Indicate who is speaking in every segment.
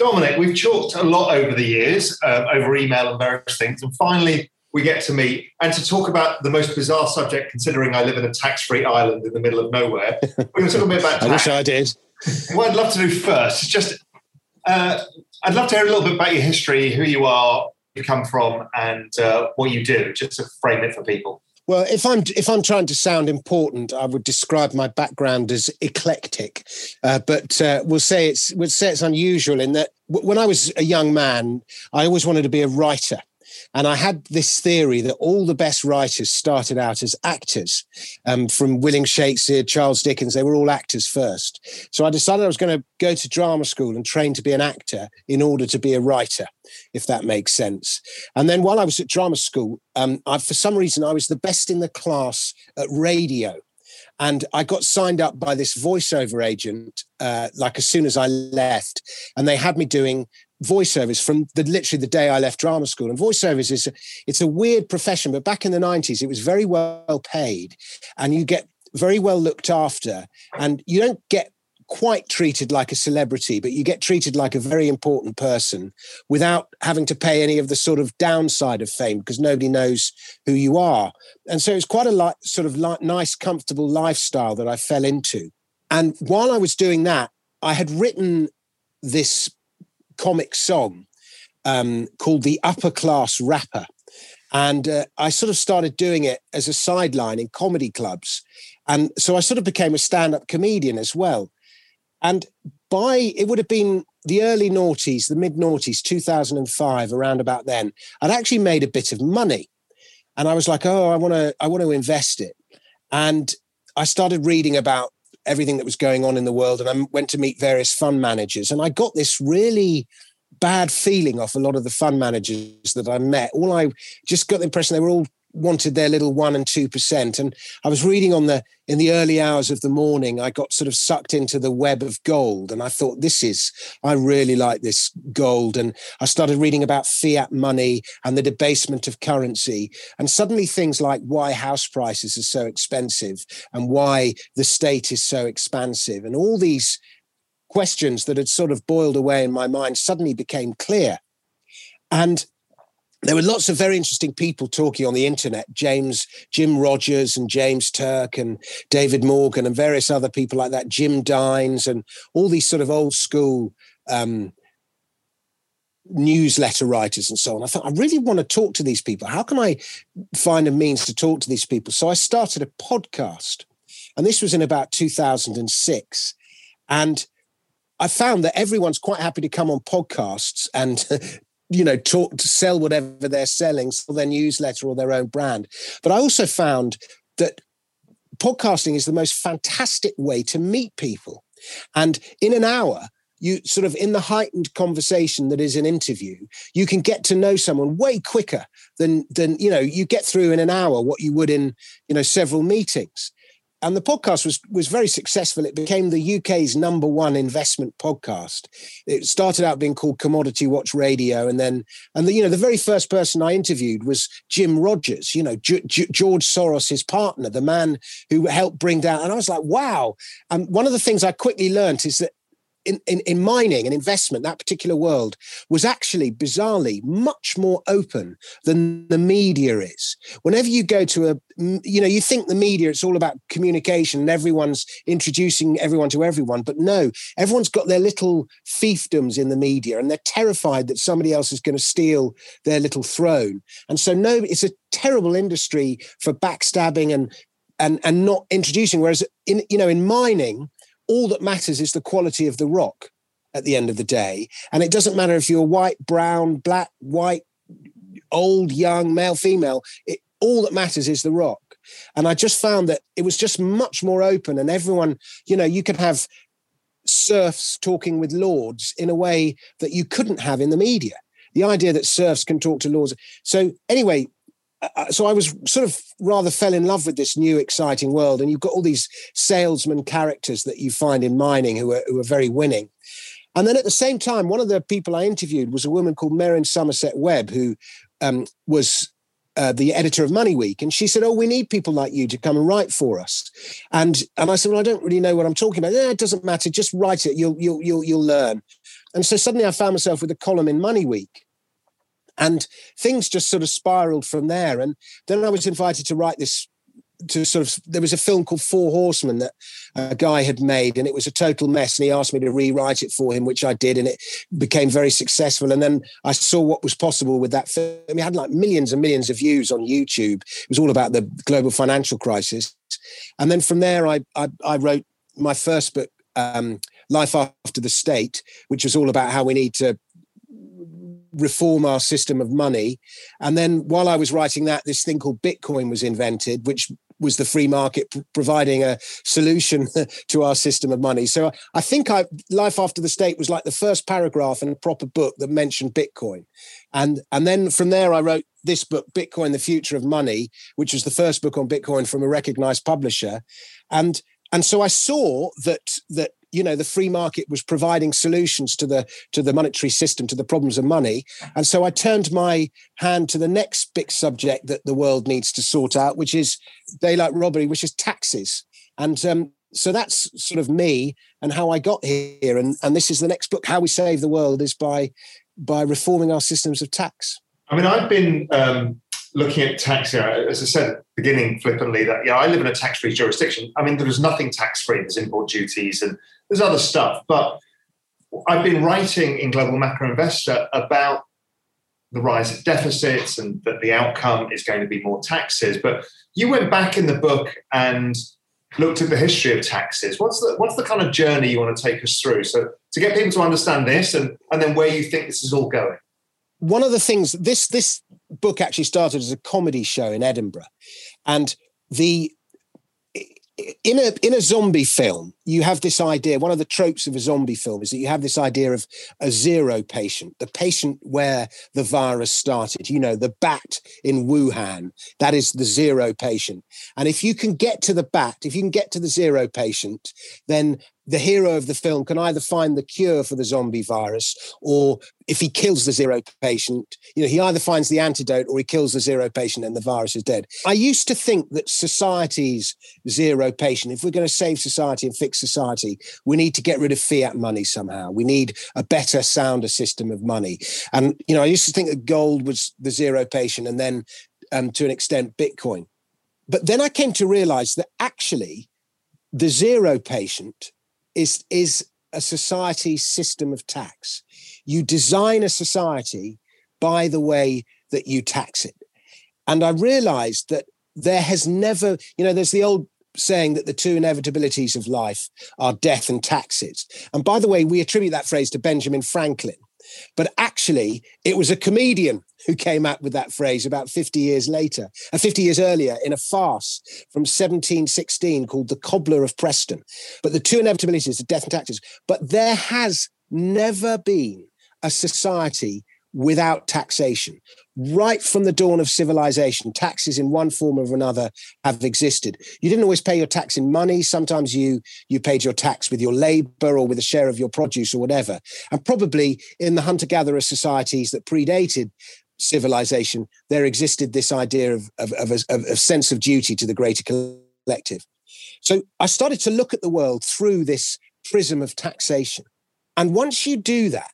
Speaker 1: Dominic, we've talked a lot over the years, um, over email and various things, and finally we get to meet and to talk about the most bizarre subject, considering I live in a tax-free island in the middle of nowhere. We're going to talk a bit about tax.
Speaker 2: I wish I did.
Speaker 1: What I'd love to do first is just, uh, I'd love to hear a little bit about your history, who you are, you come from, and uh, what you do, just to frame it for people.
Speaker 2: Well, if I'm if I'm trying to sound important, I would describe my background as eclectic. Uh, but uh, we'll say it's we'll say it's unusual in that when I was a young man, I always wanted to be a writer. And I had this theory that all the best writers started out as actors, um, from William Shakespeare, Charles Dickens, they were all actors first. So I decided I was going to go to drama school and train to be an actor in order to be a writer, if that makes sense. And then while I was at drama school, um, I, for some reason, I was the best in the class at radio. And I got signed up by this voiceover agent, uh, like as soon as I left, and they had me doing voiceovers from the literally the day I left drama school. And voiceovers is it's a weird profession, but back in the 90s, it was very well paid and you get very well looked after. And you don't get quite treated like a celebrity, but you get treated like a very important person without having to pay any of the sort of downside of fame because nobody knows who you are. And so it's quite a sort of nice, comfortable lifestyle that I fell into. And while I was doing that, I had written this comic song um, called The Upper Class Rapper. And uh, I sort of started doing it as a sideline in comedy clubs. And so I sort of became a stand up comedian as well. And by it would have been the early noughties, the mid noughties, 2005, around about then, I'd actually made a bit of money. And I was like, oh, I want to, I want to invest it. And I started reading about everything that was going on in the world. And I went to meet various fund managers. And I got this really bad feeling off a lot of the fund managers that I met. All I just got the impression they were all wanted their little one and two percent. And I was reading on the in the early hours of the morning, I got sort of sucked into the web of gold, and I thought, this is I really like this gold. And I started reading about fiat money and the debasement of currency, and suddenly things like why house prices are so expensive and why the state is so expansive, and all these questions that had sort of boiled away in my mind suddenly became clear. And there were lots of very interesting people talking on the internet james jim rogers and james turk and david morgan and various other people like that jim dines and all these sort of old school um, newsletter writers and so on. I thought i really want to talk to these people. How can i find a means to talk to these people? So i started a podcast and this was in about 2006 and I found that everyone's quite happy to come on podcasts and you know talk to sell whatever they're selling sell their newsletter or their own brand. But i also found that podcasting is the most fantastic way to meet people. And in an hour you sort of in the heightened conversation that is an interview you can get to know someone way quicker than than you know you get through in an hour what you would in you know several meetings and the podcast was was very successful. It became the UK's number one investment podcast. It started out being called Commodity Watch Radio, and then and the, you know the very first person I interviewed was Jim Rogers. You know G- G- George Soros, his partner, the man who helped bring down. And I was like, wow. And one of the things I quickly learned is that in, in, in mining and investment, that particular world was actually bizarrely much more open than the media is. Whenever you go to a, you know, you think the media, it's all about communication and everyone's introducing everyone to everyone. But no, everyone's got their little fiefdoms in the media and they're terrified that somebody else is going to steal their little throne. And so, no, it's a terrible industry for backstabbing and and and not introducing. Whereas in you know in mining, all that matters is the quality of the rock at the end of the day. And it doesn't matter if you're white, brown, black, white, old, young, male, female. It, all that matters is the rock. And I just found that it was just much more open and everyone, you know, you could have serfs talking with lords in a way that you couldn't have in the media. The idea that serfs can talk to lords. So anyway, so I was sort of rather fell in love with this new exciting world, and you've got all these salesman characters that you find in mining who are who are very winning. And then at the same time, one of the people I interviewed was a woman called Merryn Somerset Webb, who um, was uh, the editor of Money Week, and she said, "Oh, we need people like you to come and write for us." And and I said, "Well, I don't really know what I'm talking about." Yeah, it doesn't matter. Just write it. You'll you'll you'll you'll learn. And so suddenly I found myself with a column in Money Week, and things just sort of spiraled from there. And then I was invited to write this to sort of there was a film called Four Horsemen that a guy had made, and it was a total mess. And he asked me to rewrite it for him, which I did, and it became very successful. And then I saw what was possible with that film. It had like millions and millions of views on YouTube. It was all about the global financial crisis. And then from there, I I, I wrote my first book, um, Life After the State, which was all about how we need to reform our system of money. And then while I was writing that, this thing called Bitcoin was invented, which was the free market providing a solution to our system of money. So I think I, Life After the State was like the first paragraph in a proper book that mentioned Bitcoin. And, and then from there, I wrote this book, Bitcoin, the Future of Money, which was the first book on Bitcoin from a recognized publisher. And, and so I saw that, that you know the free market was providing solutions to the to the monetary system to the problems of money. And so i turned my hand to the next big subject that the world needs to sort out which is daylight robbery which is taxes. And um, so that's sort of me and how i got here. And and this is the next book how we save the world is by by reforming our systems of tax.
Speaker 1: I mean i've been um looking at tax, as I said beginning flippantly, that yeah, I live in a tax-free jurisdiction. I mean, there is nothing tax-free. There's import duties and there's other stuff. But I've been writing in Global Macro Investor about the rise of deficits and that the outcome is going to be more taxes. But you went back in the book and looked at the history of taxes. What's the what's the kind of journey you want to take us through? So to get people to understand this and, and then where you think this is all going.
Speaker 2: One of the things this this book actually started as a comedy show in Edinburgh, and the in a in a zombie film, you have this idea. One of the tropes of a zombie film is that you have this idea of a zero patient, the patient where the virus started. You know, the bat in Wuhan. That is the zero patient. And if you can get to the bat, if you can get to the zero patient, then the hero of the film can either find the cure for the zombie virus or if he kills the zero patient you know he either finds the antidote or he kills the zero patient and the virus is dead i used to think that society's zero patient if we're going to save society and fix society we need to get rid of fiat money somehow we need a better sounder system of money and you know i used to think that gold was the zero patient and then um, to an extent bitcoin but then i came to realize that actually the zero patient is is a society system of tax. You design a society by the way that you tax it. And I realized that there has never, you know, there's the old saying that the two inevitabilities of life are death and taxes. And by the way, we attribute that phrase to Benjamin Franklin. But actually, it was a comedian who came out with that phrase about 50 years later, uh, 50 years earlier, in a farce from 1716 called The Cobbler of Preston. But the two inevitabilities are death and taxes. But there has never been a society without taxation. Right from the dawn of civilization, taxes in one form or another have existed. You didn't always pay your tax in money. Sometimes you you paid your tax with your labor or with a share of your produce or whatever. And probably in the hunter-gatherer societies that predated civilization, there existed this idea of, of, of, of a sense of duty to the greater collective. So I started to look at the world through this prism of taxation. And once you do that,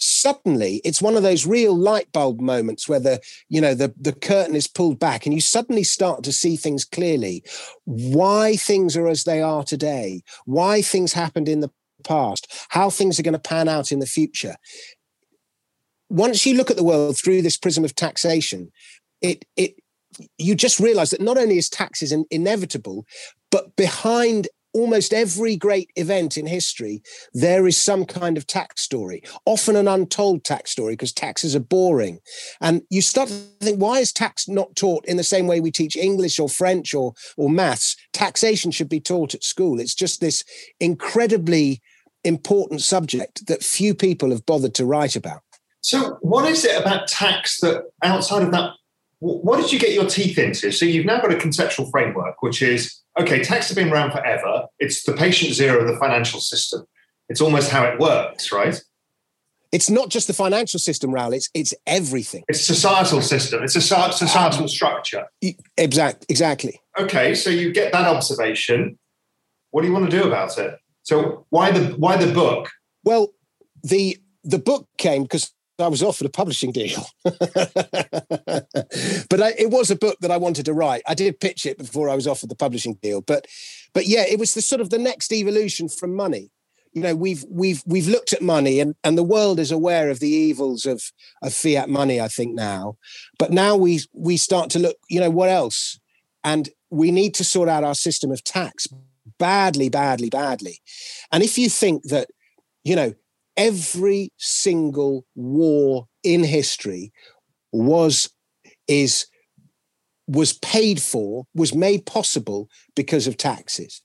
Speaker 2: suddenly it's one of those real light bulb moments where the you know the the curtain is pulled back and you suddenly start to see things clearly. Why things are as they are today why things happened in the past how things are going to pan out in the future. Once you look at the world through this prism of taxation, it it you just realize that not only is taxes in, inevitable, but behind almost every great event in history, there is some kind of tax story, often an untold tax story because taxes are boring. And you start to think, why is tax not taught in the same way we teach English or French or, or maths? Taxation should be taught at school. It's just this incredibly important subject that few people have bothered to write about.
Speaker 1: So, what is it about tax that outside of that what did you get your teeth into? So you've now got a conceptual framework, which is okay, tax has been around forever. It's the patient zero of the financial system. It's almost how it works, right?
Speaker 2: It's not just the financial system, Raoul. It's it's everything.
Speaker 1: It's societal system. It's a societal um, structure.
Speaker 2: Exact, exactly.
Speaker 1: Okay, so you get that observation. What do you want to do about it? So why the why the book?
Speaker 2: Well, the the book came because I was offered a publishing deal. but I, it was a book that I wanted to write. I did pitch it before I was offered the publishing deal. But but yeah, it was the sort of the next evolution from money. You know, we've we've we've looked at money and, and the world is aware of the evils of, of fiat money, I think now. But now we we start to look, you know, what else? And we need to sort out our system of tax badly, badly, badly. And if you think that, you know, every single war in history was is was paid for was made possible because of taxes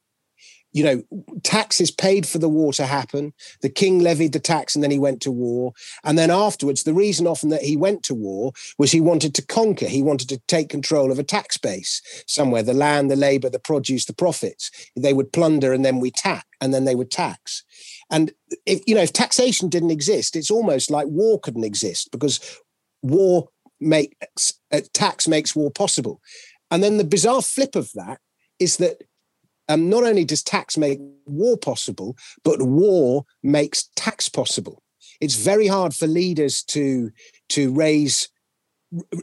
Speaker 2: you know, taxes paid for the war to happen. The king levied the tax and then he went to war. And then afterwards, the reason often that he went to war was he wanted to conquer. He wanted to take control of a tax base somewhere the land, the labor, the produce, the profits. They would plunder and then we tax, and then they would tax. And if, you know, if taxation didn't exist, it's almost like war couldn't exist because war makes uh, tax makes war possible. And then the bizarre flip of that is that um, not only does tax make war possible, but war makes tax possible. It's very hard for leaders to to raise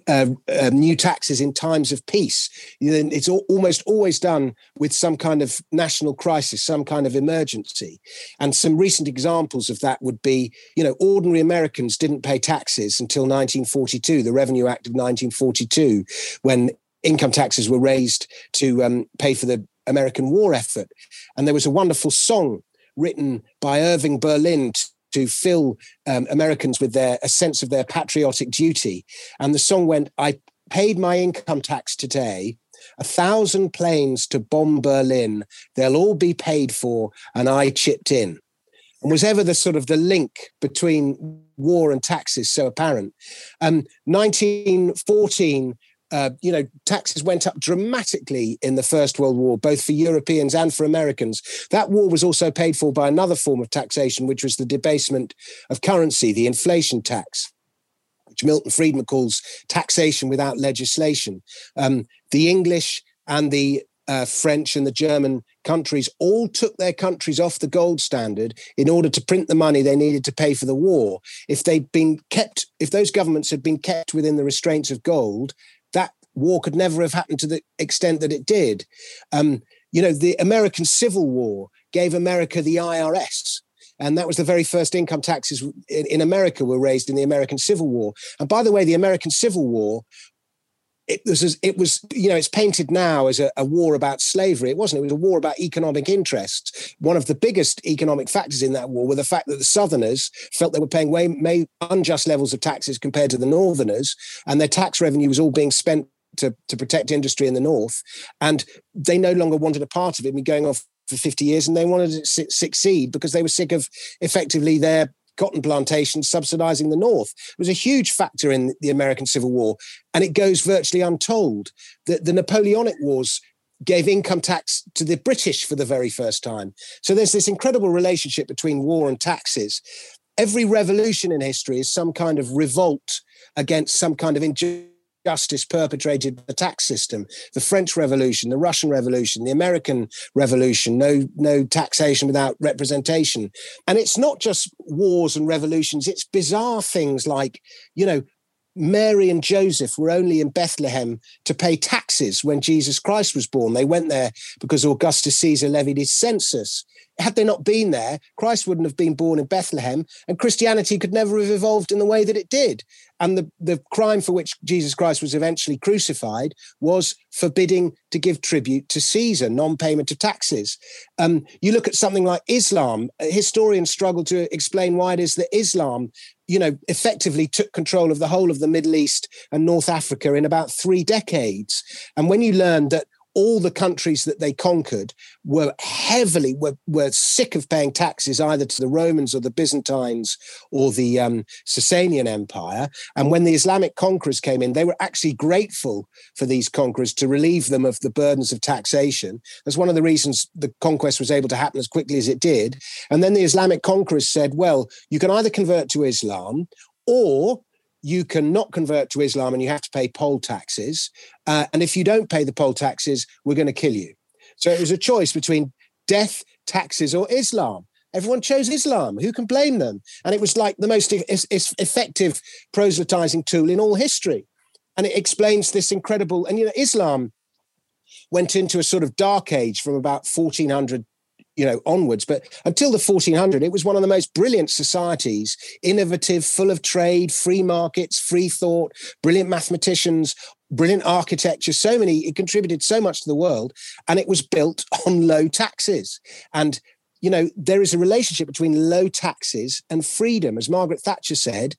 Speaker 2: uh, uh, new taxes in times of peace. It's almost always done with some kind of national crisis, some kind of emergency. And some recent examples of that would be, you know, ordinary Americans didn't pay taxes until 1942, the Revenue Act of 1942, when income taxes were raised to um, pay for the American war effort. And there was a wonderful song written by Irving Berlin to fill um, Americans with their a sense of their patriotic duty. And the song went, I paid my income tax today, a thousand planes to bomb Berlin. They'll all be paid for, and I chipped in. And was ever the sort of the link between war and taxes so apparent? Um, 1914 uh, you know, taxes went up dramatically in the First World War, both for Europeans and for Americans. That war was also paid for by another form of taxation, which was the debasement of currency, the inflation tax, which Milton Friedman calls taxation without legislation. Um, the English and the uh, French and the German countries all took their countries off the gold standard in order to print the money they needed to pay for the war. If they'd been kept, if those governments had been kept within the restraints of gold, war could never have happened to the extent that it did. Um, you know, the American Civil War gave America the IRS. And that was the very first income taxes in, in America were raised in the American Civil War. And by the way, the American Civil War it was it was you know it's painted now as a, a, war about slavery it wasn't it was a war about economic interests one of the biggest economic factors in that war were the fact that the southerners felt they were paying way, way unjust levels of taxes compared to the northerners and their tax revenue was all being spent to, to protect industry in the north and they no longer wanted a part of it been going off for 50 years and they wanted to succeed because they were sick of effectively their cotton plantations subsidizing the North. It was a huge factor in the American Civil War. And it goes virtually untold that the Napoleonic Wars gave income tax to the British for the very first time. So there's this incredible relationship between war and taxes. Every revolution in history is some kind of revolt against some kind of injustice justice perpetrated the tax system the french revolution the russian revolution the american revolution no no taxation without representation. And it's not just wars and revolutions it's bizarre things like you know Mary and Joseph were only in Bethlehem to pay taxes when Jesus Christ was born. They went there because Augustus Caesar levied his census had they not been there, Christ wouldn't have been born in Bethlehem, and Christianity could never have evolved in the way that it did. And the, the crime for which Jesus Christ was eventually crucified was forbidding to give tribute to Caesar, non payment of taxes. Um, you look at something like Islam, historians struggle to explain why it is that Islam you know, effectively took control of the whole of the Middle East and North Africa in about three decades. And when you learn that all the countries that they conquered were heavily were, were sick of paying taxes either to the Romans or the Byzantines or the um, Sasanian Empire. And when the Islamic conquerors came in, they were actually grateful for these conquerors to relieve them of the burdens of taxation. That's one of the reasons the conquest was able to happen as quickly as it did. And then the Islamic conquerors said, well, you can either convert to Islam or you can not convert to Islam and you have to pay poll taxes. Uh, and if you don't pay the poll taxes, we're going to kill you. So it was a choice between death, taxes, or Islam. Everyone chose Islam. Who can blame them? And it was like the most e- effective proselytizing tool in all history. And it explains this incredible. And you know, Islam went into a sort of dark age from about 1400 you know onwards. But until the 1400 it was one of the most brilliant societies. Innovative full of trade free markets free thought brilliant mathematicians brilliant architecture. So many it contributed so much to the world and it was built on low taxes. And you know there is a relationship between low taxes and freedom. As margaret thatcher said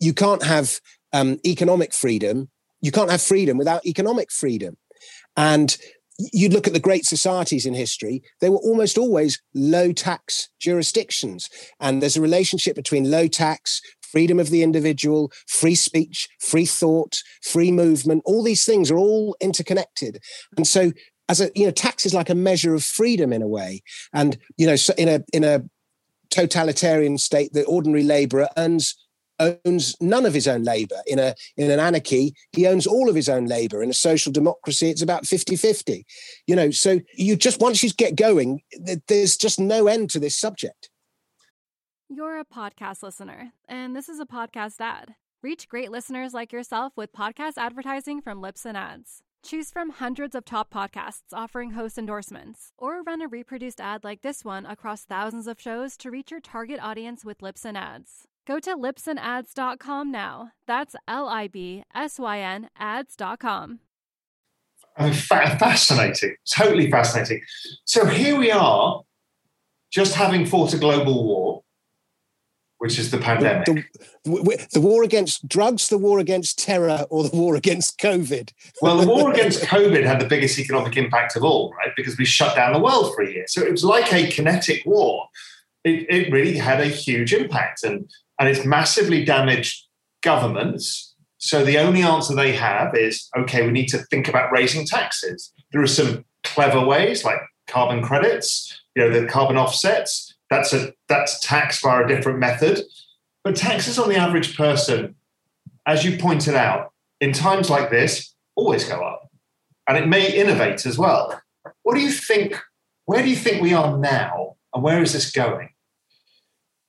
Speaker 2: you can't have um, economic freedom. You can't have freedom without economic freedom. And you look at the great societies in history, they were almost always low tax jurisdictions. And there's a relationship between low tax, freedom of the individual, free speech, free thought, free movement. All these things are all interconnected. And so, as a, you know, tax is like a measure of freedom in a way. And, you know, so in a, in a, totalitarian state, the ordinary laborer earns owns none of his own labor. In a in an anarchy, he owns all of his own labor. In a social democracy, it's about 50-50. You know, so you just once you get going, there's just no end to this subject.
Speaker 3: You're a podcast listener, and this is a podcast ad. Reach great listeners like yourself with podcast advertising from Libsyn Ads. Choose from hundreds of top podcasts offering host endorsements, or run a reproduced ad like this one across thousands of shows to reach your target audience with Libsyn Ads. Go to libsynads.com now. That's L I B S Y N ads.com.
Speaker 1: Oh, fa- fascinating. Totally fascinating. So here we are, just having fought a global war, which is the pandemic.
Speaker 2: The, the, the, war against drugs, the war against terror, or the war against COVID?
Speaker 1: well, the war against COVID had the biggest economic impact of all, right? Because we shut down the world for a year. So it was like a kinetic war. It, it really had a huge impact. And and it's massively damaged governments. So the only answer they have is okay, we need to think about raising taxes. There are some clever ways like carbon credits, you know, the carbon offsets. That's a that's tax via a different method. But taxes on the average person, as you pointed out, in times like this, always go up. And it may innovate as well. What do you think? Where do you think we are now? And where is this going?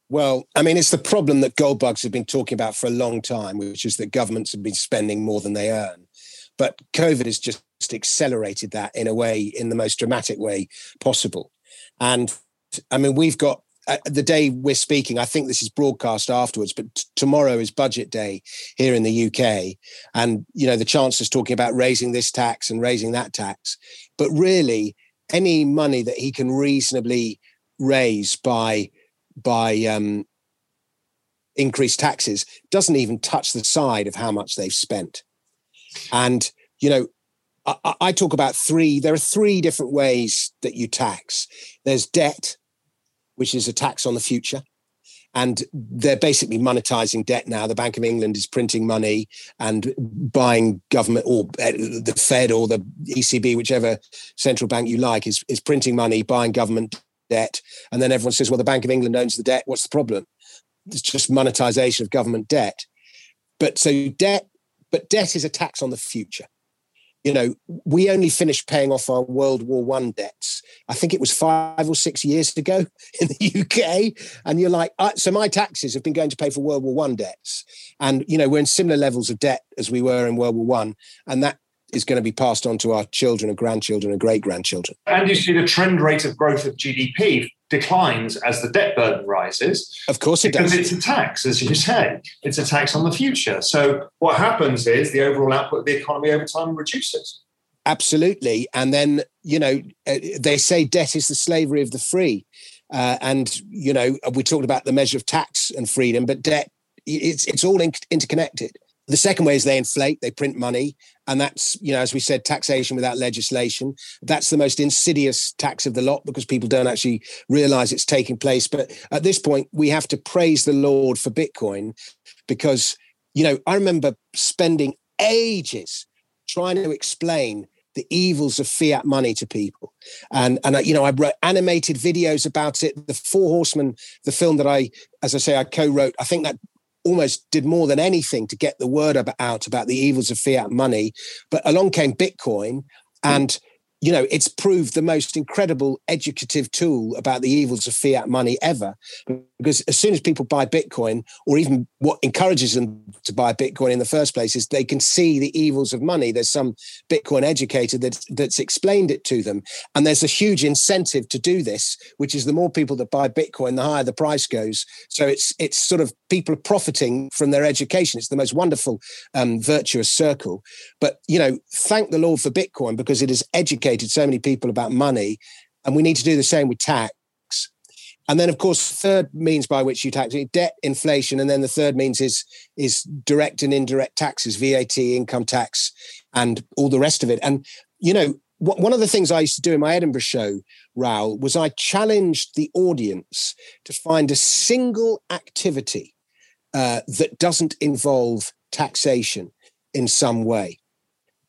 Speaker 2: Well, I mean, it's the problem that gold bugs have been talking about for a long time, which is that governments have been spending more than they earn. But COVID has just accelerated that in a way, in the most dramatic way possible. And I mean, we've got uh, the day we're speaking, I think this is broadcast afterwards, but t- tomorrow is budget day here in the UK. And, you know, the Chancellor's talking about raising this tax and raising that tax. But really, any money that he can reasonably raise by by um, increased taxes doesn't even touch the side of how much they've spent. And, you know, I, I, talk about three, there are three different ways that you tax there's debt, which is a tax on the future. And they're basically monetizing debt now. The Bank of England is printing money and buying government or uh, the Fed or the ECB, whichever central bank you like, is, is printing money, buying government debt. And then everyone says, well, the Bank of England owns the debt. What's the problem? It's just monetization of government debt. But so debt, but debt is a tax on the future. You know, we only finished paying off our World War One debts. I think it was five or six years ago in the UK. And you're like, uh, so my taxes have been going to pay for World War One debts. And, you know, we're in similar levels of debt as we were in World War One. And that is going to be passed on to our children and grandchildren and great grandchildren.
Speaker 1: And you see the trend rate of growth of GDP declines as the debt burden rises.
Speaker 2: Of course it
Speaker 1: because
Speaker 2: does.
Speaker 1: Because it's a tax, as you say. It's a tax on the future. So what happens is the overall output of the economy over time reduces.
Speaker 2: Absolutely. And then, you know, uh, they say debt is the slavery of the free. Uh, and, you know, we talked about the measure of tax and freedom, but debt, it's, it's all in- interconnected. The second way is they inflate, they print money. And that's, you know, as we said, taxation without legislation. That's the most insidious tax of the lot because people don't actually realize it's taking place. But at this point, we have to praise the Lord for Bitcoin because, you know, I remember spending ages trying to explain the evils of fiat money to people. And and you know, I wrote animated videos about it. The Four Horsemen, the film that I, as I say, I co-wrote. I think that almost did more than anything to get the word out about the evils of fiat money. But along came Bitcoin, and you know, it's proved the most incredible educative tool about the evils of fiat money ever. Because as soon as people buy Bitcoin, or even what encourages them to buy Bitcoin in the first place, is they can see the evils of money. There's some Bitcoin educator that, that's explained it to them. And there's a huge incentive to do this, which is the more people that buy Bitcoin, the higher the price goes. So it's it's sort of people are profiting from their education. It's the most wonderful um, virtuous circle. But you know, thank the Lord for Bitcoin because it has educated so many people about money. And we need to do the same with tax and then, of course, third means by which you tax it, debt, inflation, and then the third means is is direct and indirect taxes, VAT, income tax, and all the rest of it. And you know, one of the things I used to do in my Edinburgh show, Raoul, was I challenged the audience to find a single activity uh, that doesn't involve taxation in some way.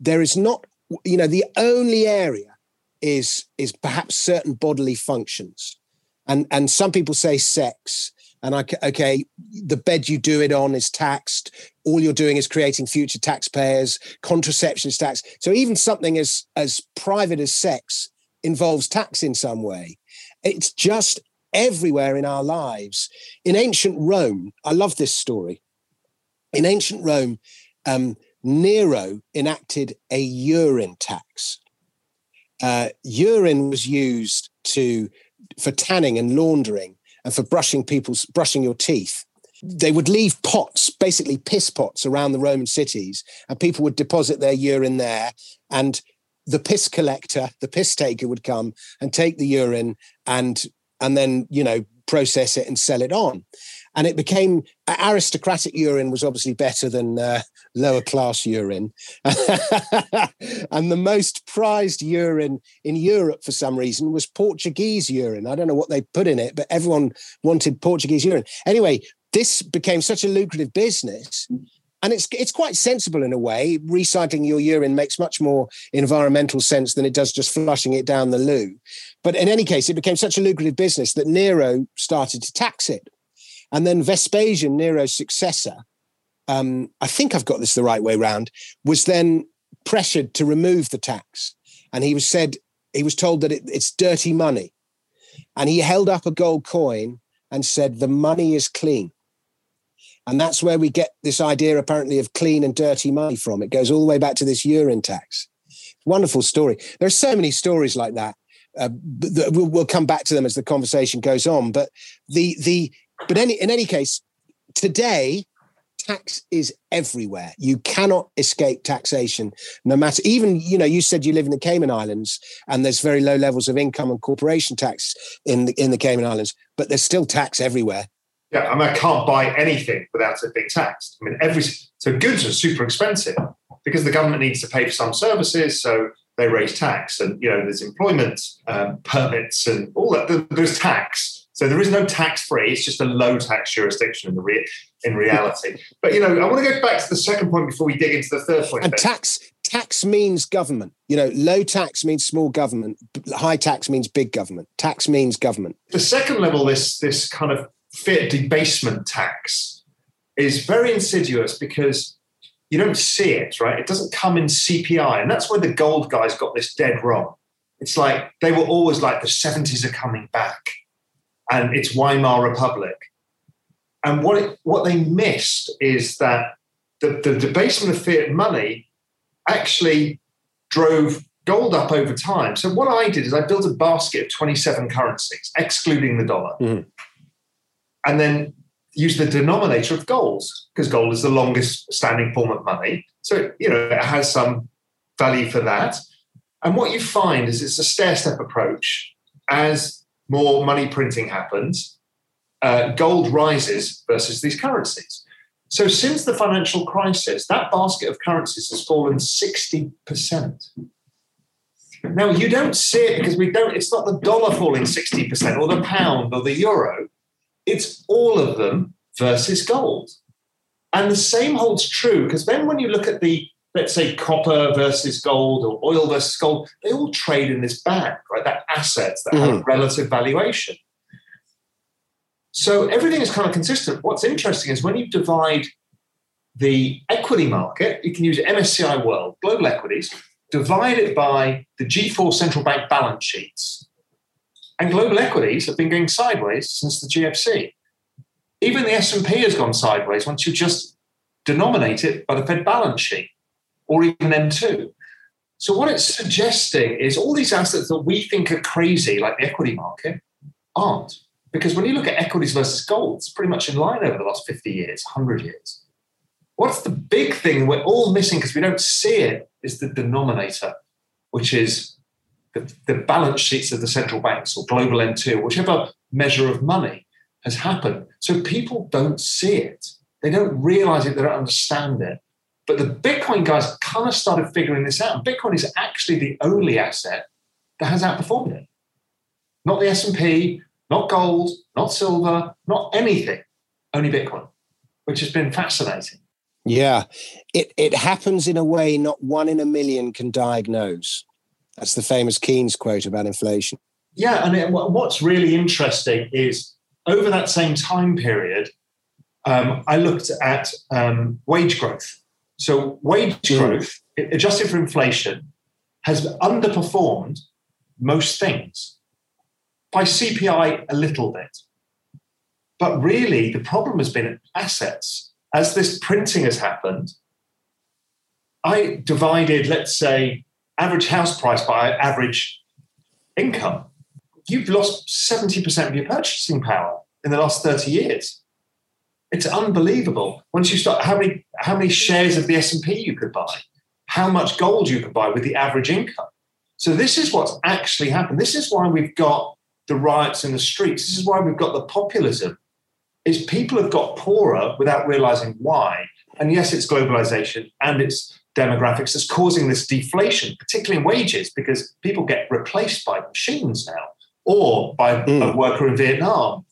Speaker 2: There is not, you know, the only area is is perhaps certain bodily functions and and some people say sex and I, okay, the bed you do it on is taxed. All you're doing is creating future taxpayers. Contraception is taxed. So even something as as private as sex involves tax in some way. It's just everywhere in our lives. In ancient Rome, I love this story. In ancient Rome, um, Nero enacted a urine tax. Uh, urine was used to for tanning and laundering and for brushing people's brushing your teeth. They would leave pots basically piss pots around the roman cities and people would deposit their urine there and the piss collector the piss taker would come and take the urine and and then you know process it and sell it on and it became aristocratic urine was obviously better than uh, lower class urine. And the most prized urine in europe for some reason was portuguese urine. I don't know what they put in it but everyone wanted portuguese urine. Anyway this became such a lucrative business and it's it's quite sensible in a way. Recycling your urine makes much more environmental sense than it does just flushing it down the loo. But in any case it became such a lucrative business that nero started to tax it and then Vespasian, Nero's successor, um, I think I've got this the right way round, was then pressured to remove the tax. And he was said, he was told that it, it's dirty money. And he held up a gold coin and said, the money is clean. And that's where we get this idea, apparently, of clean and dirty money from. It goes all the way back to this urine tax. Wonderful story. There are so many stories like that. Uh, we'll, we'll come back to them as the conversation goes on. But the the but any, in any case, today, tax is everywhere. You cannot escape taxation, no matter. Even you know, you said you live in the Cayman Islands, and there's very low levels of income and corporation tax in the in the Cayman Islands, but there's still tax everywhere.
Speaker 1: Yeah, I mean, I can't buy anything without it being taxed. I mean, every so goods are super expensive because the government needs to pay for some services, so they raise tax, and you know, there's employment um, permits and all that. There's tax so there is no tax free. It's just a low tax jurisdiction in the re- in reality. But you know, I want to go back to the second point before we dig into the third point.
Speaker 2: And tax tax means government. You know, low tax means small government. High tax means big government. Tax means government.
Speaker 1: The second level, this this kind of fiat debasement tax, is very insidious because you don't see it, right? It doesn't come in CPI, and that's where the gold guys got this dead wrong. It's like they were always like the 70s are coming back and it's Weimar Republic. And what it, what they missed is that the, the debasement of fiat money actually drove gold up over time. So what I did is I built a basket of 27 currencies, excluding the dollar,
Speaker 2: Mhm.
Speaker 1: and then used the denominator of gold because gold is the longest standing form of money. So you know it has some value for that. And what you find is it's a stair-step approach. As more money printing happens, uh, gold rises versus these currencies. So since the financial crisis, that basket of currencies has fallen 60%. Now you don't see it because we don't, it's not the dollar falling 60% or the pound or the euro. It's all of them versus gold. And the same holds true because then when you look at the, let's say, copper versus gold or oil versus gold, they all trade in this band, right? That assets that have mm-hmm. relative valuation. So everything is kind of consistent. What's interesting is when you divide the equity market, you can use MSCI World, global equities, divide it by the G4 central bank balance sheets. And global equities have been going sideways since the GFC. Even the S&P has gone sideways once you just denominate it by the Fed balance sheet or even M2. So what it's suggesting is all these assets that we think are crazy, like the equity market, aren't. Because when you look at equities versus gold, it's pretty much in line over the last 50 years, 100 years. What's the big thing we're all missing because we don't see it is the denominator, which is the, the balance sheets of the central banks or global M2, whichever measure of money has happened. So people don't see it. They don't realize it, they don't understand it. But the Bitcoin guys kind of started figuring this out. Bitcoin is actually the only asset that has outperformed it. Not the S&P, not gold, not silver, not anything, only Bitcoin, which has been fascinating.
Speaker 2: Yeah, it it happens in a way not one in a million can diagnose. That's the famous Keynes quote about inflation.
Speaker 1: Yeah, and it, what's really interesting is over that same time period, um, I looked at um, wage growth. So wage
Speaker 2: Mm.
Speaker 1: growth, adjusted for inflation, has underperformed most things by CPI a little bit. But really, the problem has been assets. As this printing has happened, I divided, let's say, average house price by average income. You've lost 70% of your purchasing power in the last 30 years. It's unbelievable. Once you start, how many, how many shares of the S&P you could buy, how much gold you could buy with the average income. So this is what's actually happened. This is why we've got the riots in the streets. This is why we've got the populism. Is people have got poorer without realizing why. And yes, it's globalization and it's demographics that's causing this deflation, particularly in wages, because people get replaced by machines now or by a
Speaker 2: Mm.
Speaker 1: worker in Vietnam,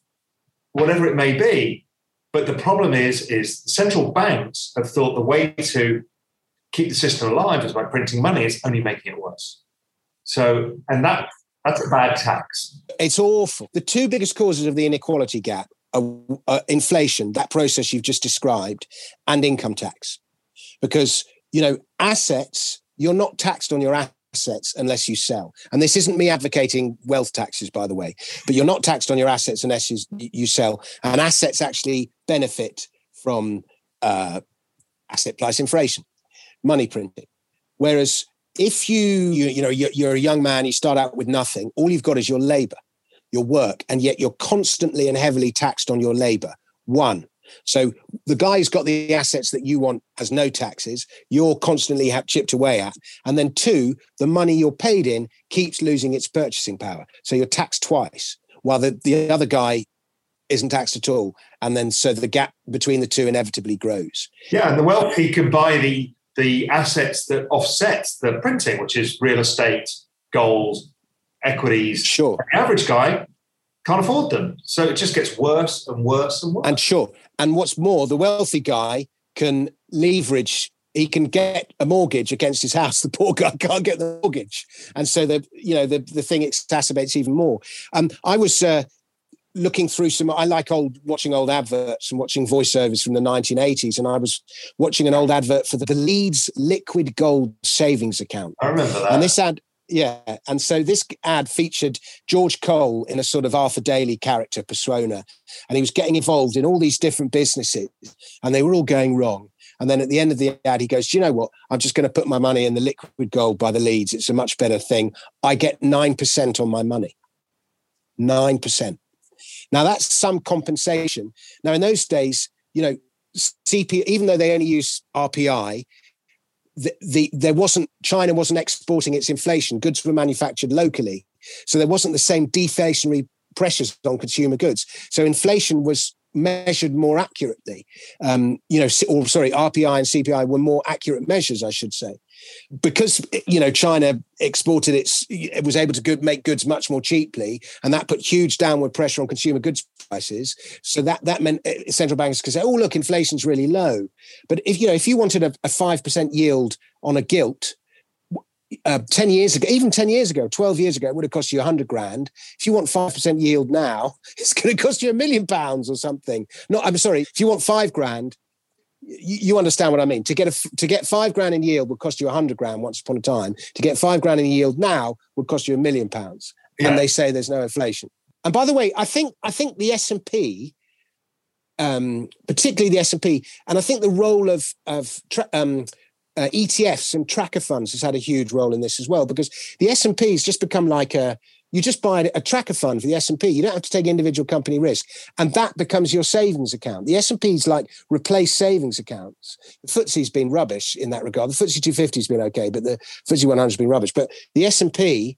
Speaker 1: whatever it may be. But the problem is, is central banks have thought the way to keep the system alive is by printing money. It's only making it worse. So, and that that's a bad tax.
Speaker 2: It's awful. The two biggest causes of the inequality gap are, inflation, that process you've just described, and income tax. Because, you know, assets, you're not taxed on your assets unless you sell. And this isn't me advocating wealth taxes, by the way, but you're not taxed on your assets unless you, you sell. And assets actually benefit from uh, asset price inflation, money printing. Whereas if you, you, you know, you're, you're a young man, you start out with nothing, all you've got is your labor your work, and yet you're constantly and heavily taxed on your labor. One. So the guy's got the assets that you want as no taxes, you're constantly have chipped away at. And then two, the money you're paid in keeps losing its purchasing power. So you're taxed twice, while the, the other guy isn't taxed at all. And then so the gap between the two inevitably grows.
Speaker 1: Yeah, and the wealthy can buy the the assets that offset the printing, which is real estate, gold, equities.
Speaker 2: Sure.
Speaker 1: The average guy can't afford them. So it just gets worse and worse and worse.
Speaker 2: And sure. And what's more, the wealthy guy can leverage. He can get a mortgage against his house. The poor guy can't get the mortgage, and so the you know the the thing exacerbates even more. Um, I was uh, looking through some. I like old watching old adverts and watching voiceovers from the 1980s, and I was watching an old advert for the, the Leeds Liquid Gold Savings Account.
Speaker 1: I remember that.
Speaker 2: And this ad, yeah. And so this ad featured George Cole in a sort of Arthur Daley character persona. And he was getting involved in all these different businesses and they were all going wrong. And then at the end of the ad, he goes, Do you know what? I'm just going to put my money in the liquid gold by the Leeds. It's a much better thing. I get 9% on my money. 9%. Now, that's some compensation. Now, in those days, you know, CP, even though they only use RPI, the, the there wasn't China wasn't exporting its inflation. Goods were manufactured locally, so there wasn't the same deflationary pressures on consumer goods. So inflation was measured more accurately. Um, you know, or sorry, RPI and CPI were more accurate measures, I should say, because you know China exported its, it was able to good, make goods much more cheaply, and that put huge downward pressure on consumer goods prices. So that that meant uh, central banks could say, "Oh, look, inflation's really low." But if you know, if you wanted a five percent yield on a gilt, uh, 10 years ago, even 10 years ago, 12 years ago, it would have cost you 100 grand. If you want 5% yield now, it's going to cost you a million pounds or something. No, I'm sorry. If you want five grand, you, understand what I mean. To get a, to get five grand in yield would cost you a 100 grand once upon a time. To get five grand in yield now would cost you a million pounds. Yeah. And they say there's no inflation. And by the way, I think I think the S and P, um, particularly the S and P, and I think the role of of um, uh, ETFs and tracker funds has had a huge role in this as well because the S&P has just become like a you just buy a tracker fund for the S&P you don't have to take individual company risk. And that becomes your savings account. The S&P's like replace savings accounts. The FTSE's been rubbish in that regard. The FTSE 250's been okay but the FTSE 100's been rubbish. But the S&P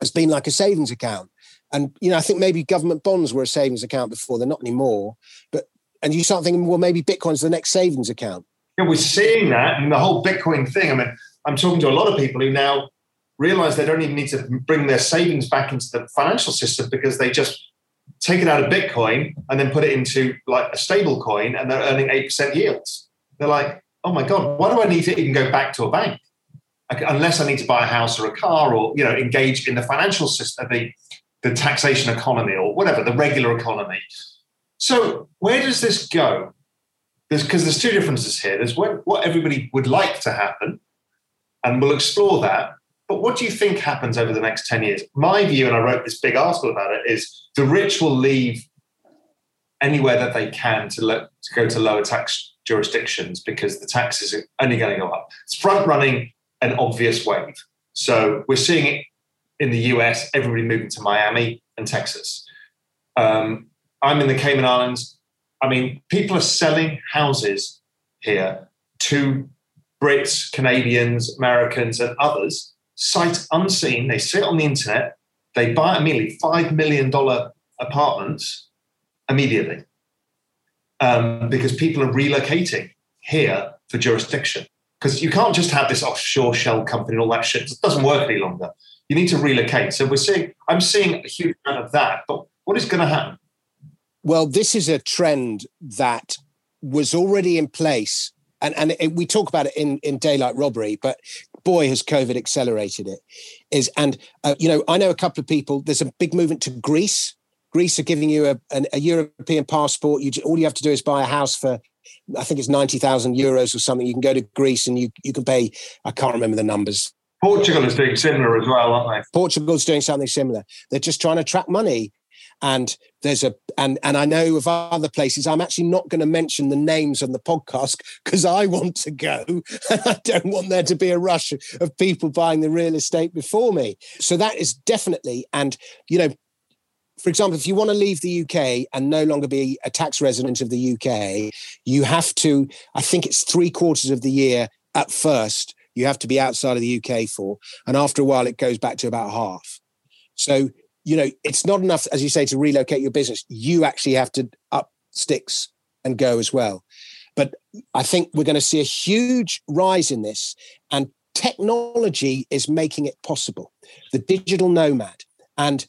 Speaker 2: has been like a savings account. And you know I think maybe government bonds were a savings account before. They're not anymore. But and you start thinking well maybe Bitcoin's the next savings account.
Speaker 1: Yeah, we're seeing that and the whole Bitcoin thing. I mean, I'm talking to a lot of people who now realize they don't even need to bring their savings back into the financial system because they just take it out of Bitcoin and then put it into like a stable coin and they're earning 8% yields. They're like, oh my God, why do I need to even go back to a bank? Unless I need to buy a house or a car or, you know, engage in the financial system, the, the taxation economy or whatever, the regular economy. So where does this go? there's because there's two differences here. There's what, what everybody would like to happen, and we'll explore that. But what do you think happens over the next 10 years? My view, and I wrote this big article about it, is the rich will leave anywhere that they can to, let, to go to lower tax jurisdictions because the taxes are only going to go up. It's front running an obvious wave. So we're seeing it in the US, everybody moving to Miami and Texas. Um, I'm in the Cayman Islands. I mean, people are selling houses here to Brits, Canadians, Americans, and others, sight unseen. They sit on the internet, they buy immediately $5 million apartments immediately um, because people are relocating here for jurisdiction. Because you can't just have this offshore shell company and all that shit. It doesn't work any longer. You need to relocate. So we're seeing, I'm seeing a huge amount of that. But what is going to happen?
Speaker 2: Well, this is a trend that was already in place. And, and it, we talk about it in, in daylight robbery, but boy, has COVID accelerated it. Is and uh, you know, I know a couple of people. There's a big movement to Greece. Greece are giving you a, an, a European passport. You all you have to do is buy a house for, I think it's ninety thousand euros or something. You can go to Greece and you you can pay. I can't remember the numbers.
Speaker 1: Portugal is doing similar as well, aren't they?
Speaker 2: Portugal's doing something similar. They're just trying to track money and there's a and and I know of other places. I'm actually not going to mention the names on the podcast because I want to go. I don't want there to be a rush of people buying the real estate before me. So that is definitely and you know. For example, if you want to leave the UK and no longer be a tax resident of the UK, you have to, I think it's three quarters of the year at first, you have to be outside of the UK for. And after a while, it goes back to about half. So you know, it's not enough, as you say, to relocate your business. You actually have to up sticks and go as well. But I think we're going to see a huge rise in this, and technology is making it possible. The digital nomad. And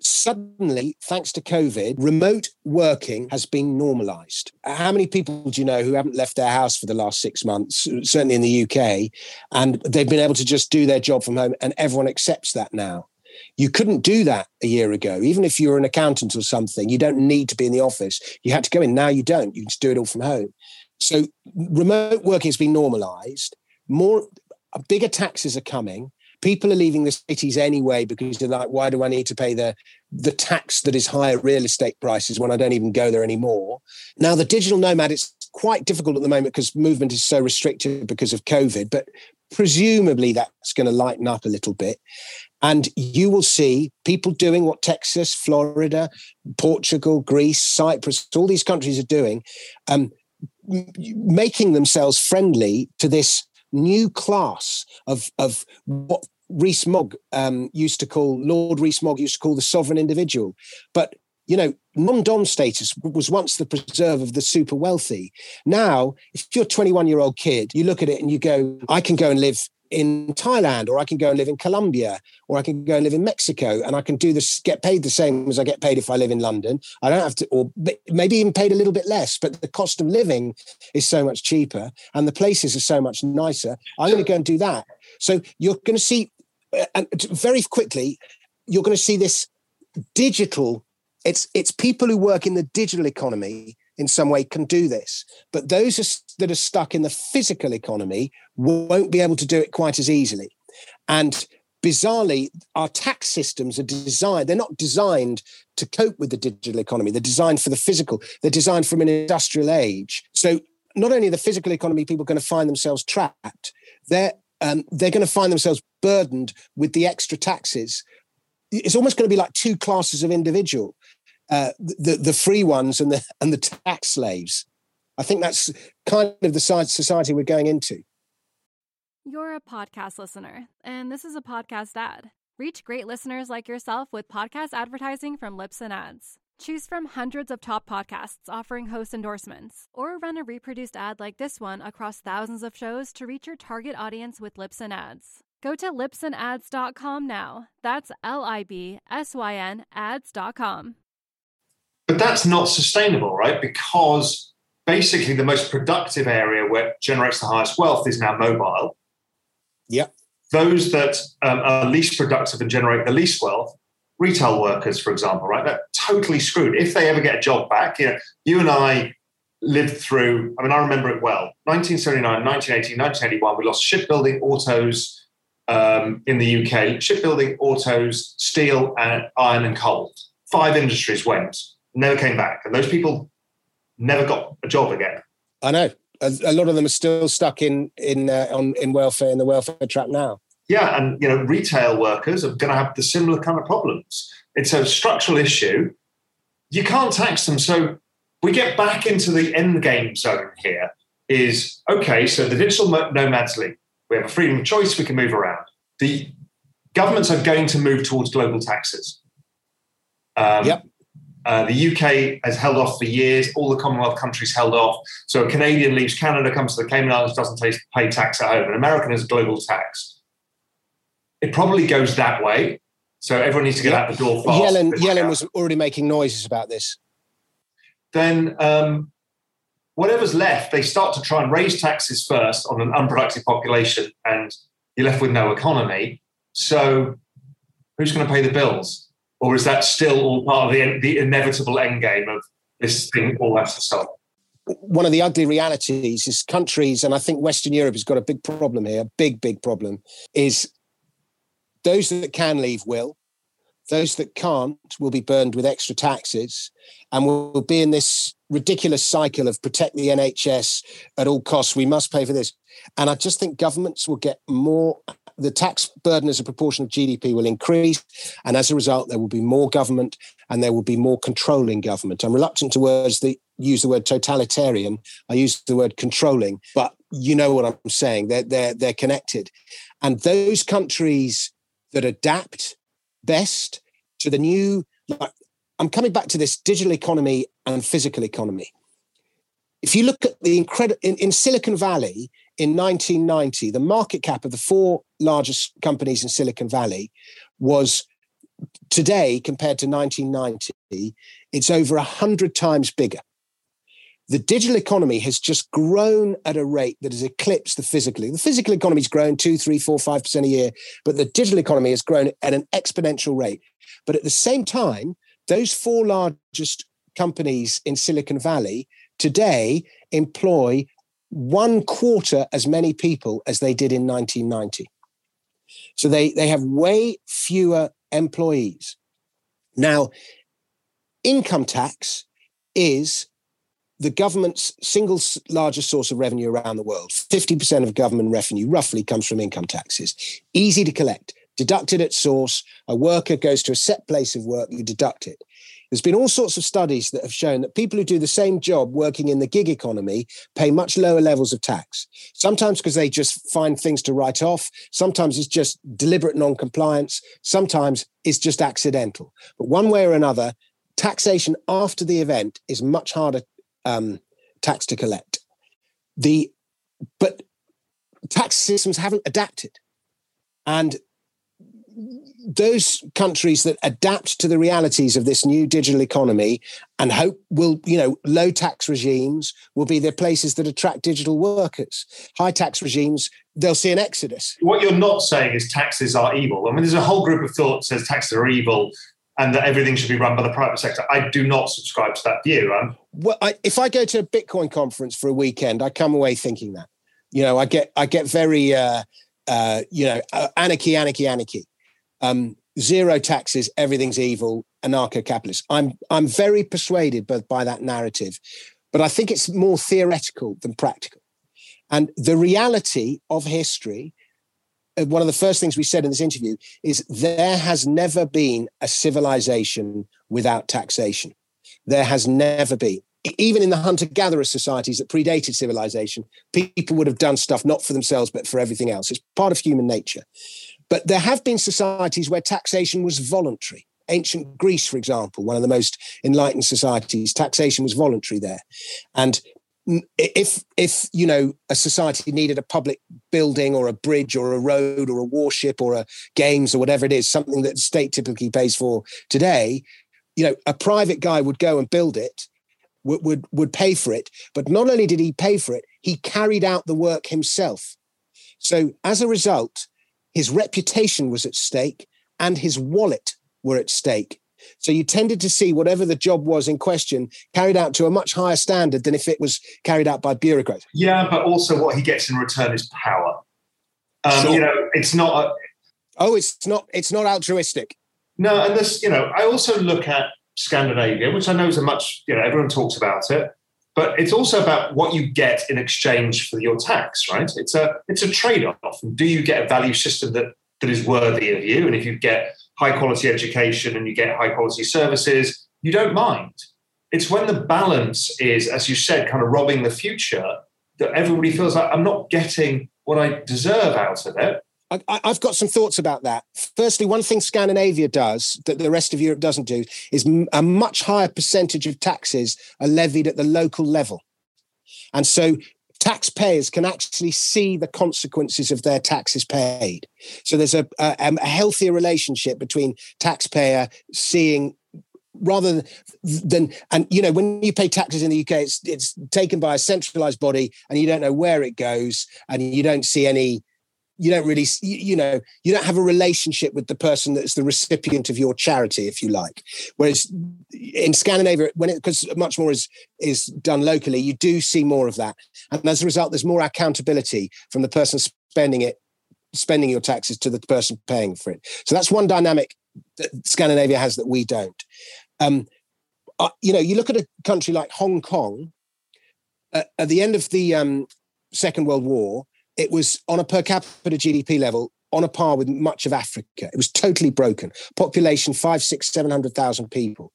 Speaker 2: suddenly, thanks to COVID, remote working has been normalized. How many people do you know who haven't left their house for the last six months, certainly in the UK, and they've been able to just do their job from home, and everyone accepts that now? You couldn't do that a year ago. Even if you're an accountant or something, you don't need to be in the office. You had to go in. Now you don't. You can just do it all from home. So remote working has been normalized. More bigger taxes are coming. People are leaving the cities anyway because they're like, why do I need to pay the the tax that is higher real estate prices when I don't even go there anymore? Now the digital nomad, it's quite difficult at the moment because movement is so restricted because of COVID, but presumably that's going to lighten up a little bit. And you will see people doing what Texas, Florida, Portugal, Greece, Cyprus, all these countries are doing, um, making themselves friendly to this new class of, of what Rees-Mogg um, used to call, Lord Rees-Mogg used to call the sovereign individual. But you know, non-dom status was once the preserve of the super wealthy. Now, if you're a 21 year old kid, you look at it and you go, I can go and live in Thailand, or I can go and live in Colombia, or I can go and live in Mexico, and I can do this, get paid the same as I get paid if I live in London. I don't have to, or maybe even paid a little bit less, but the cost of living is so much cheaper and the places are so much nicer. I'm going to go and do that. So you're going to see, uh, and very quickly, you're going to see this digital it's it's people who work in the digital economy in some way can do this, but those that are stuck in the physical economy won't be able to do it quite as easily. And bizarrely, our tax systems are designed, they're not designed to cope with the digital economy. They're designed for the physical, they're designed from an industrial age. So not only the physical economy, people are going to find themselves trapped, they're um, they're going to find themselves burdened with the extra taxes. It's almost going to be like two classes of individual uh, the the free ones and the and the tax slaves. I think that's kind of the society we're going into.
Speaker 3: You're a podcast listener, and this is a podcast ad. Reach great listeners like yourself with podcast advertising from Libsyn Ads. Choose from hundreds of top podcasts offering host endorsements, or run a reproduced ad like this one across thousands of shows to reach your target audience with Libsyn Ads. Go to libsynads.com now. That's L I B S Y N ads.com.
Speaker 1: But that's not sustainable, right? Because basically the most productive area where it generates the highest wealth is now mobile.
Speaker 2: Yep.
Speaker 1: Those that um, are least productive and generate the least wealth, retail workers, for example, right? They're totally screwed. If they ever get a job back, you know, you and I lived through, I mean, I remember it well. 1979, 1980, 1981, we lost shipbuilding, autos um, in the UK, shipbuilding, autos, steel, and iron and coal. Five industries went never came back. And those people never got a job again.
Speaker 2: I know. A, a lot of them are still stuck in in uh, on in welfare in the welfare trap now.
Speaker 1: Yeah, and you know, retail workers are going to have the similar kind of problems. It's a structural issue. You can't tax them. So we get back into the end game zone here. Is okay. So the digital nomads league. We have a freedom of choice. We can move around. The governments are going to move towards global taxes.
Speaker 2: Um, yep.
Speaker 1: Uh, the UK has held off for years. All the Commonwealth countries held off. So a Canadian leaves Canada, comes to the Cayman Islands, doesn't pay tax at home. An American has global tax. It probably goes that way. So everyone needs to get out the door fast.
Speaker 2: Yellen, Yellen was already making noises about this.
Speaker 1: Then um, whatever's left, they start to try and raise taxes first on an unproductive population, and you're left with no economy. So who's going to pay the bills? Or is that still all part of the, the inevitable end game of this thing all has to stop?
Speaker 2: One of the ugly realities is countries, and I think Western Europe has got a big problem here, a big, big problem, is those that can leave will. Those that can't will be burned with extra taxes and will be in this ridiculous cycle of protect the NHS at all costs. We must pay for this. And I just think governments will get more the tax burden as a proportion of GDP will increase. And as a result, there will be more government and there will be more controlling government. I'm reluctant to words that use the word totalitarian. I use the word controlling, but you know what I'm saying. They're, they're, they're connected. And those countries that adapt best to the new, Like, I'm coming back to this digital economy and physical economy. If you look at the incredible in, in Silicon Valley, in 1990, the market cap of the four largest companies in Silicon Valley was today compared to 1990, it's over 100 times bigger. The digital economy has just grown at a rate that has eclipsed the physical. The physical economy has grown two, three, four, five percent a year, but the digital economy has grown at an exponential rate. But at the same time, those four largest companies in Silicon Valley today employ one quarter as many people as they did in 1990. So they, they have way fewer employees. Now, income tax is the government's single largest source of revenue around the world. 50% of government revenue roughly comes from income taxes. Easy to collect, deducted at source. A worker goes to a set place of work, you deduct it. There's been all sorts of studies that have shown that people who do the same job working in the gig economy pay much lower levels of tax. Sometimes because they just find things to write off. Sometimes it's just deliberate non-compliance. Sometimes it's just accidental. But one way or another, taxation after the event is much harder um, tax to collect. The but tax systems haven't adapted, and those countries that adapt to the realities of this new digital economy and hope will, you know, low tax regimes will be the places that attract digital workers. High tax regimes, they'll see an exodus.
Speaker 1: What you're not saying is taxes are evil. I mean, there's a whole group of thought that says taxes are evil and that everything should be run by the private sector. I do not subscribe to that view. I'm-
Speaker 2: well, I, if I go to a Bitcoin conference for a weekend, I come away thinking that. You know, I get I get very uh, uh, you know uh, anarchy, anarchy, anarchy um, zero taxes, everything's evil, anarcho-capitalist. I'm I'm very persuaded by, by that narrative, but I think it's more theoretical than practical. And the reality of history, uh, one of the first things we said in this interview is there has never been a civilization without taxation. There has never been. Even in the hunter gatherer societies that predated civilization, people would have done stuff not for themselves, but for everything else. It's part of human nature. But there have been societies where taxation was voluntary. Ancient Greece, for example, one of the most enlightened societies, taxation was voluntary there. And if if you know a society needed a public building or a bridge or a road or a warship or a games or whatever it is something that the state typically pays for today you know a private guy would go and build it would would, would pay for it but not only did he pay for it he carried out the work himself so as a result his reputation was at stake and his wallet were at stake. So you tended to see whatever the job was in question carried out to a much higher standard than if it was carried out by bureaucrats.
Speaker 1: Yeah, but also what he gets in return is power. Um, sure. You know, it's not. A,
Speaker 2: oh, it's not. It's not altruistic.
Speaker 1: No, and this, you know, I also look at Scandinavia, which I know is a much, you know, everyone talks about it but it's also about what you get in exchange for your tax, right? It's a it's a trade-off. do you get a value system that that is worthy of you? And if you get high quality education and you get high quality services, you don't mind. It's when the balance is, as you said, kind of robbing the future that everybody feels like I'm not getting what I deserve out of it.
Speaker 2: I, have got some thoughts about that. Firstly, one thing Scandinavia does that the rest of Europe doesn't do is a much higher percentage of taxes are levied at the local level. And so taxpayers can actually see the consequences of their taxes paid. So there's a, a, a healthier relationship between taxpayer seeing rather than and you know when you pay taxes in the UK it's it's taken by a centralized body and you don't know where it goes and you don't see any you don't really you know you don't have a relationship with the person that's the recipient of your charity if you like. Whereas in scandinavia when it because much more is is done locally you do see more of that. And as a result there's more accountability from the person spending it spending your taxes to the person paying for it. So that's one dynamic that scandinavia has that we don't. Um, uh, you know you look at a country like hong kong uh, at the end of the um, second world war it was on a per capita GDP level on a par with much of Africa. It was totally broken. Population five, six, seven hundred thousand people.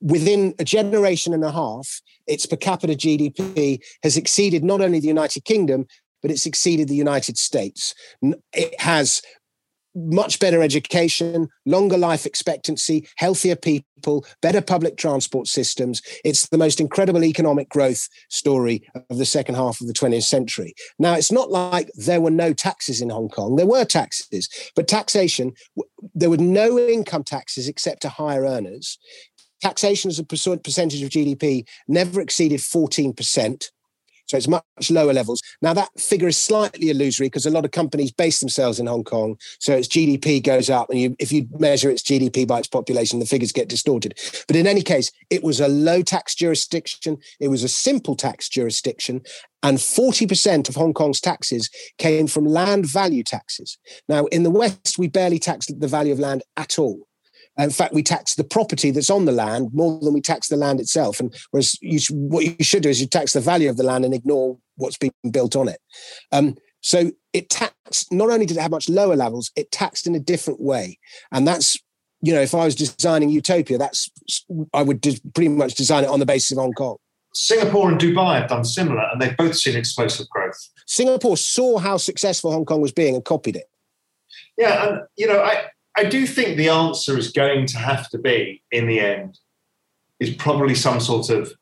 Speaker 2: Within a generation and a half, its per capita GDP has exceeded not only the United Kingdom, but it's exceeded the United States. It has much better education, longer life expectancy, healthier people, better public transport systems. It's the most incredible economic growth story of the second half of the 20th century. Now, it's not like there were no taxes in Hong Kong. There were taxes, but taxation, there were no income taxes except to higher earners. Taxation as a percentage of GDP never exceeded 14%. So it's much lower levels. Now, that figure is slightly illusory because a lot of companies base themselves in Hong Kong. So its GDP goes up. And you, if you measure its GDP by its population, the figures get distorted. But in any case, it was a low tax jurisdiction, it was a simple tax jurisdiction. And 40% of Hong Kong's taxes came from land value taxes. Now, in the West, we barely tax the value of land at all. In fact, we tax the property that's on the land more than we tax the land itself. And whereas you, what you should do is you tax the value of the land and ignore what's been built on it. Um, so it taxed, not only did it have much lower levels, it taxed in a different way. And that's, you know, if I was designing Utopia, that's, I would pretty much design it on the basis of Hong Kong.
Speaker 1: Singapore and Dubai have done similar, and they've both seen explosive growth.
Speaker 2: Singapore saw how successful Hong Kong was being and copied it.
Speaker 1: Yeah, and you know, I, I do think the answer is going to have to be, in the end, is probably some sort of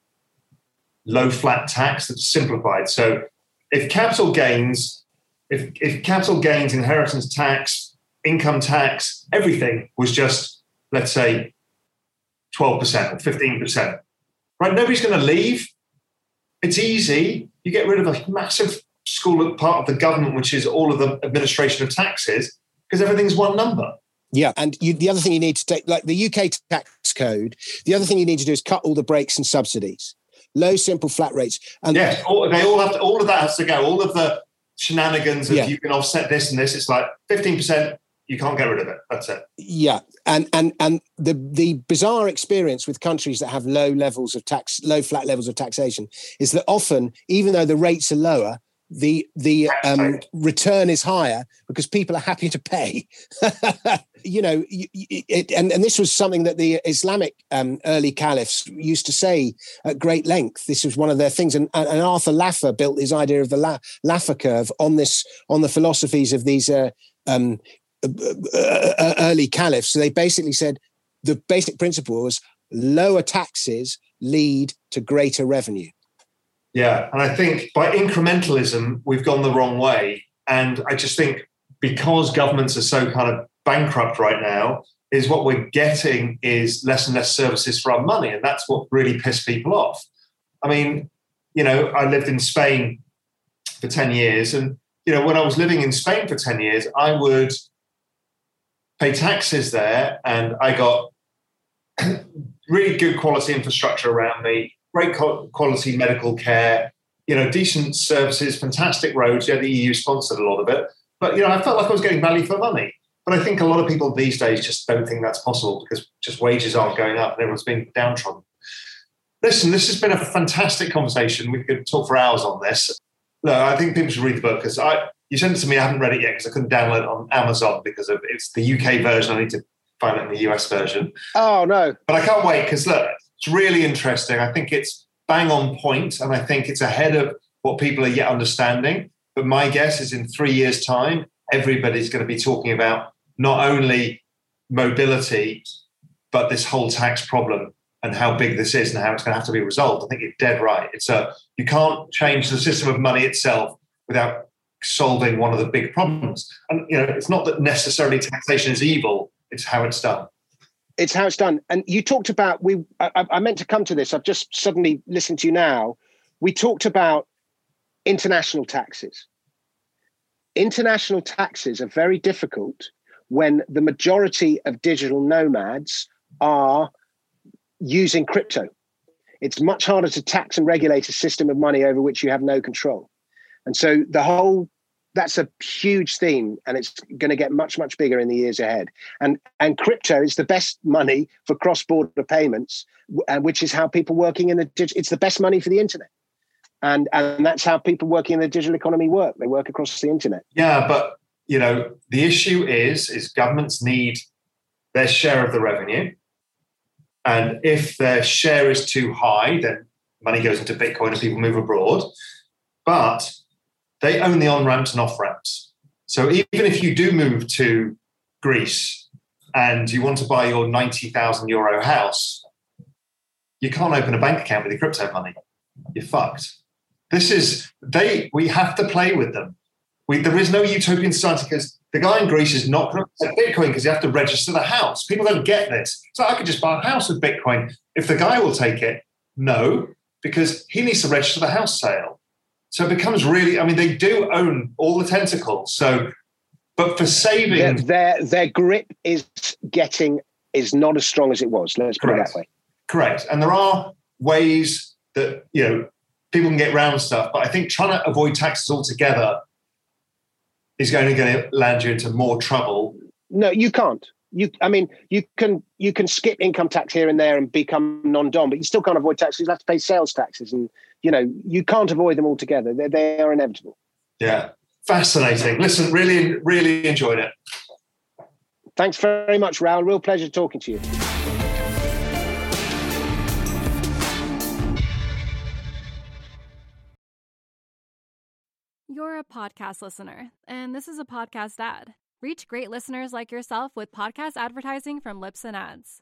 Speaker 1: low flat tax that's simplified. So if capital gains, if, if capital gains, inheritance tax, income tax, everything was just, let's say, 12% or 15%, right? Nobody's going to leave. It's easy. You get rid of a massive school part of the government, which is all of the administration of taxes, because everything's one number.
Speaker 2: Yeah, and you, the other thing you need to take, like the UK tax code, the other thing you need to do is cut all the breaks and subsidies, low, simple, flat rates.
Speaker 1: And yeah, all, they all have to, all of that has to go. All of the shenanigans of yeah. you can offset this and this. It's like fifteen percent. You can't get rid of it. That's it.
Speaker 2: Yeah, and and and the the bizarre experience with countries that have low levels of tax, low flat levels of taxation, is that often, even though the rates are lower, the the um, return is higher because people are happy to pay. you know, it, and and this was something that the Islamic um, early caliphs used to say at great length. This was one of their things, and, and Arthur Laffer built his idea of the La, Laffer curve on this on the philosophies of these uh, um, uh, uh, uh, early caliphs. So they basically said the basic principle was lower taxes lead to greater revenue.
Speaker 1: Yeah, and I think by incrementalism, we've gone the wrong way. And I just think because governments are so kind of bankrupt right now, is what we're getting is less and less services for our money. And that's what really pissed people off. I mean, you know, I lived in Spain for 10 years. And, you know, when I was living in Spain for 10 years, I would pay taxes there and I got really good quality infrastructure around me great quality medical care, you know, decent services, fantastic roads. Yeah, the EU sponsored a lot of it. But, you know, I felt like I was getting value for money. But I think a lot of people these days just don't think that's possible because just wages aren't going up and everyone's being downtrodden. Listen, this has been a fantastic conversation. We could talk for hours on this. No, I think people should read the book because I you sent it to me. I haven't read it yet because I couldn't download it on Amazon because of, it's the UK version. I need to find it in the US version.
Speaker 2: Oh no!
Speaker 1: But I can't wait because look, it's really interesting. I think it's bang on point, and I think it's ahead of what people are yet understanding. But my guess is in three years' time, everybody's going to be talking about not only mobility, but this whole tax problem and how big this is and how it's going to have to be resolved. I think you're dead right. It's a you can't change the system of money itself without solving one of the big problems. And you know, it's not that necessarily taxation is evil; it's how it's done
Speaker 2: it's how it's done. And you talked about we. I, I, meant to come to this. I've just suddenly listened to you now. We talked about international taxes. International taxes are very difficult when the majority of digital nomads are using crypto. It's much harder to tax and regulate a system of money over which you have no control. And so the whole that's a huge theme and it's going to get much much bigger in the years ahead. And and crypto is the best money for cross border payments uh, which is how people working in the it's the best money for the internet. And and that's how people working in the digital economy work. They work across the internet.
Speaker 1: Yeah but you know the issue is is governments need their share of the revenue. And if their share is too high then money goes into bitcoin and people move abroad. But they own the on ramps and off ramps. So even if you do move to Greece and you want to buy your 90,000 euro house, you can't open a bank account with your crypto money. You're fucked. This is, they, we have to play with them. We, there is no utopian society because the guy in Greece is not going to accept Bitcoin because you have to register the house. People don't get this. So I could just buy a house with Bitcoin. If the guy will take it, no, because he needs to register the house sale. So it becomes really, I mean, they do own all the tentacles. So, but for saving.
Speaker 2: Their, their, their grip is getting, is not as strong as it was. Let's put Correct. it that way.
Speaker 1: Correct. And there are ways that, you know, people can get around stuff. But I think trying to avoid taxes altogether is going to, going to land you into more trouble.
Speaker 2: No, you can't. you I mean you can you can skip income tax here and there and become non-dom, but you still can't avoid taxes. You have to pay sales taxes, and you know you can't avoid them altogether. They they are inevitable.
Speaker 1: Yeah, fascinating. Listen, really really enjoyed it.
Speaker 2: Thanks very much, Raoul. Real pleasure talking to you.
Speaker 3: You're a podcast listener, and this is a podcast ad. Reach great listeners like yourself with podcast advertising from Libsyn Ads.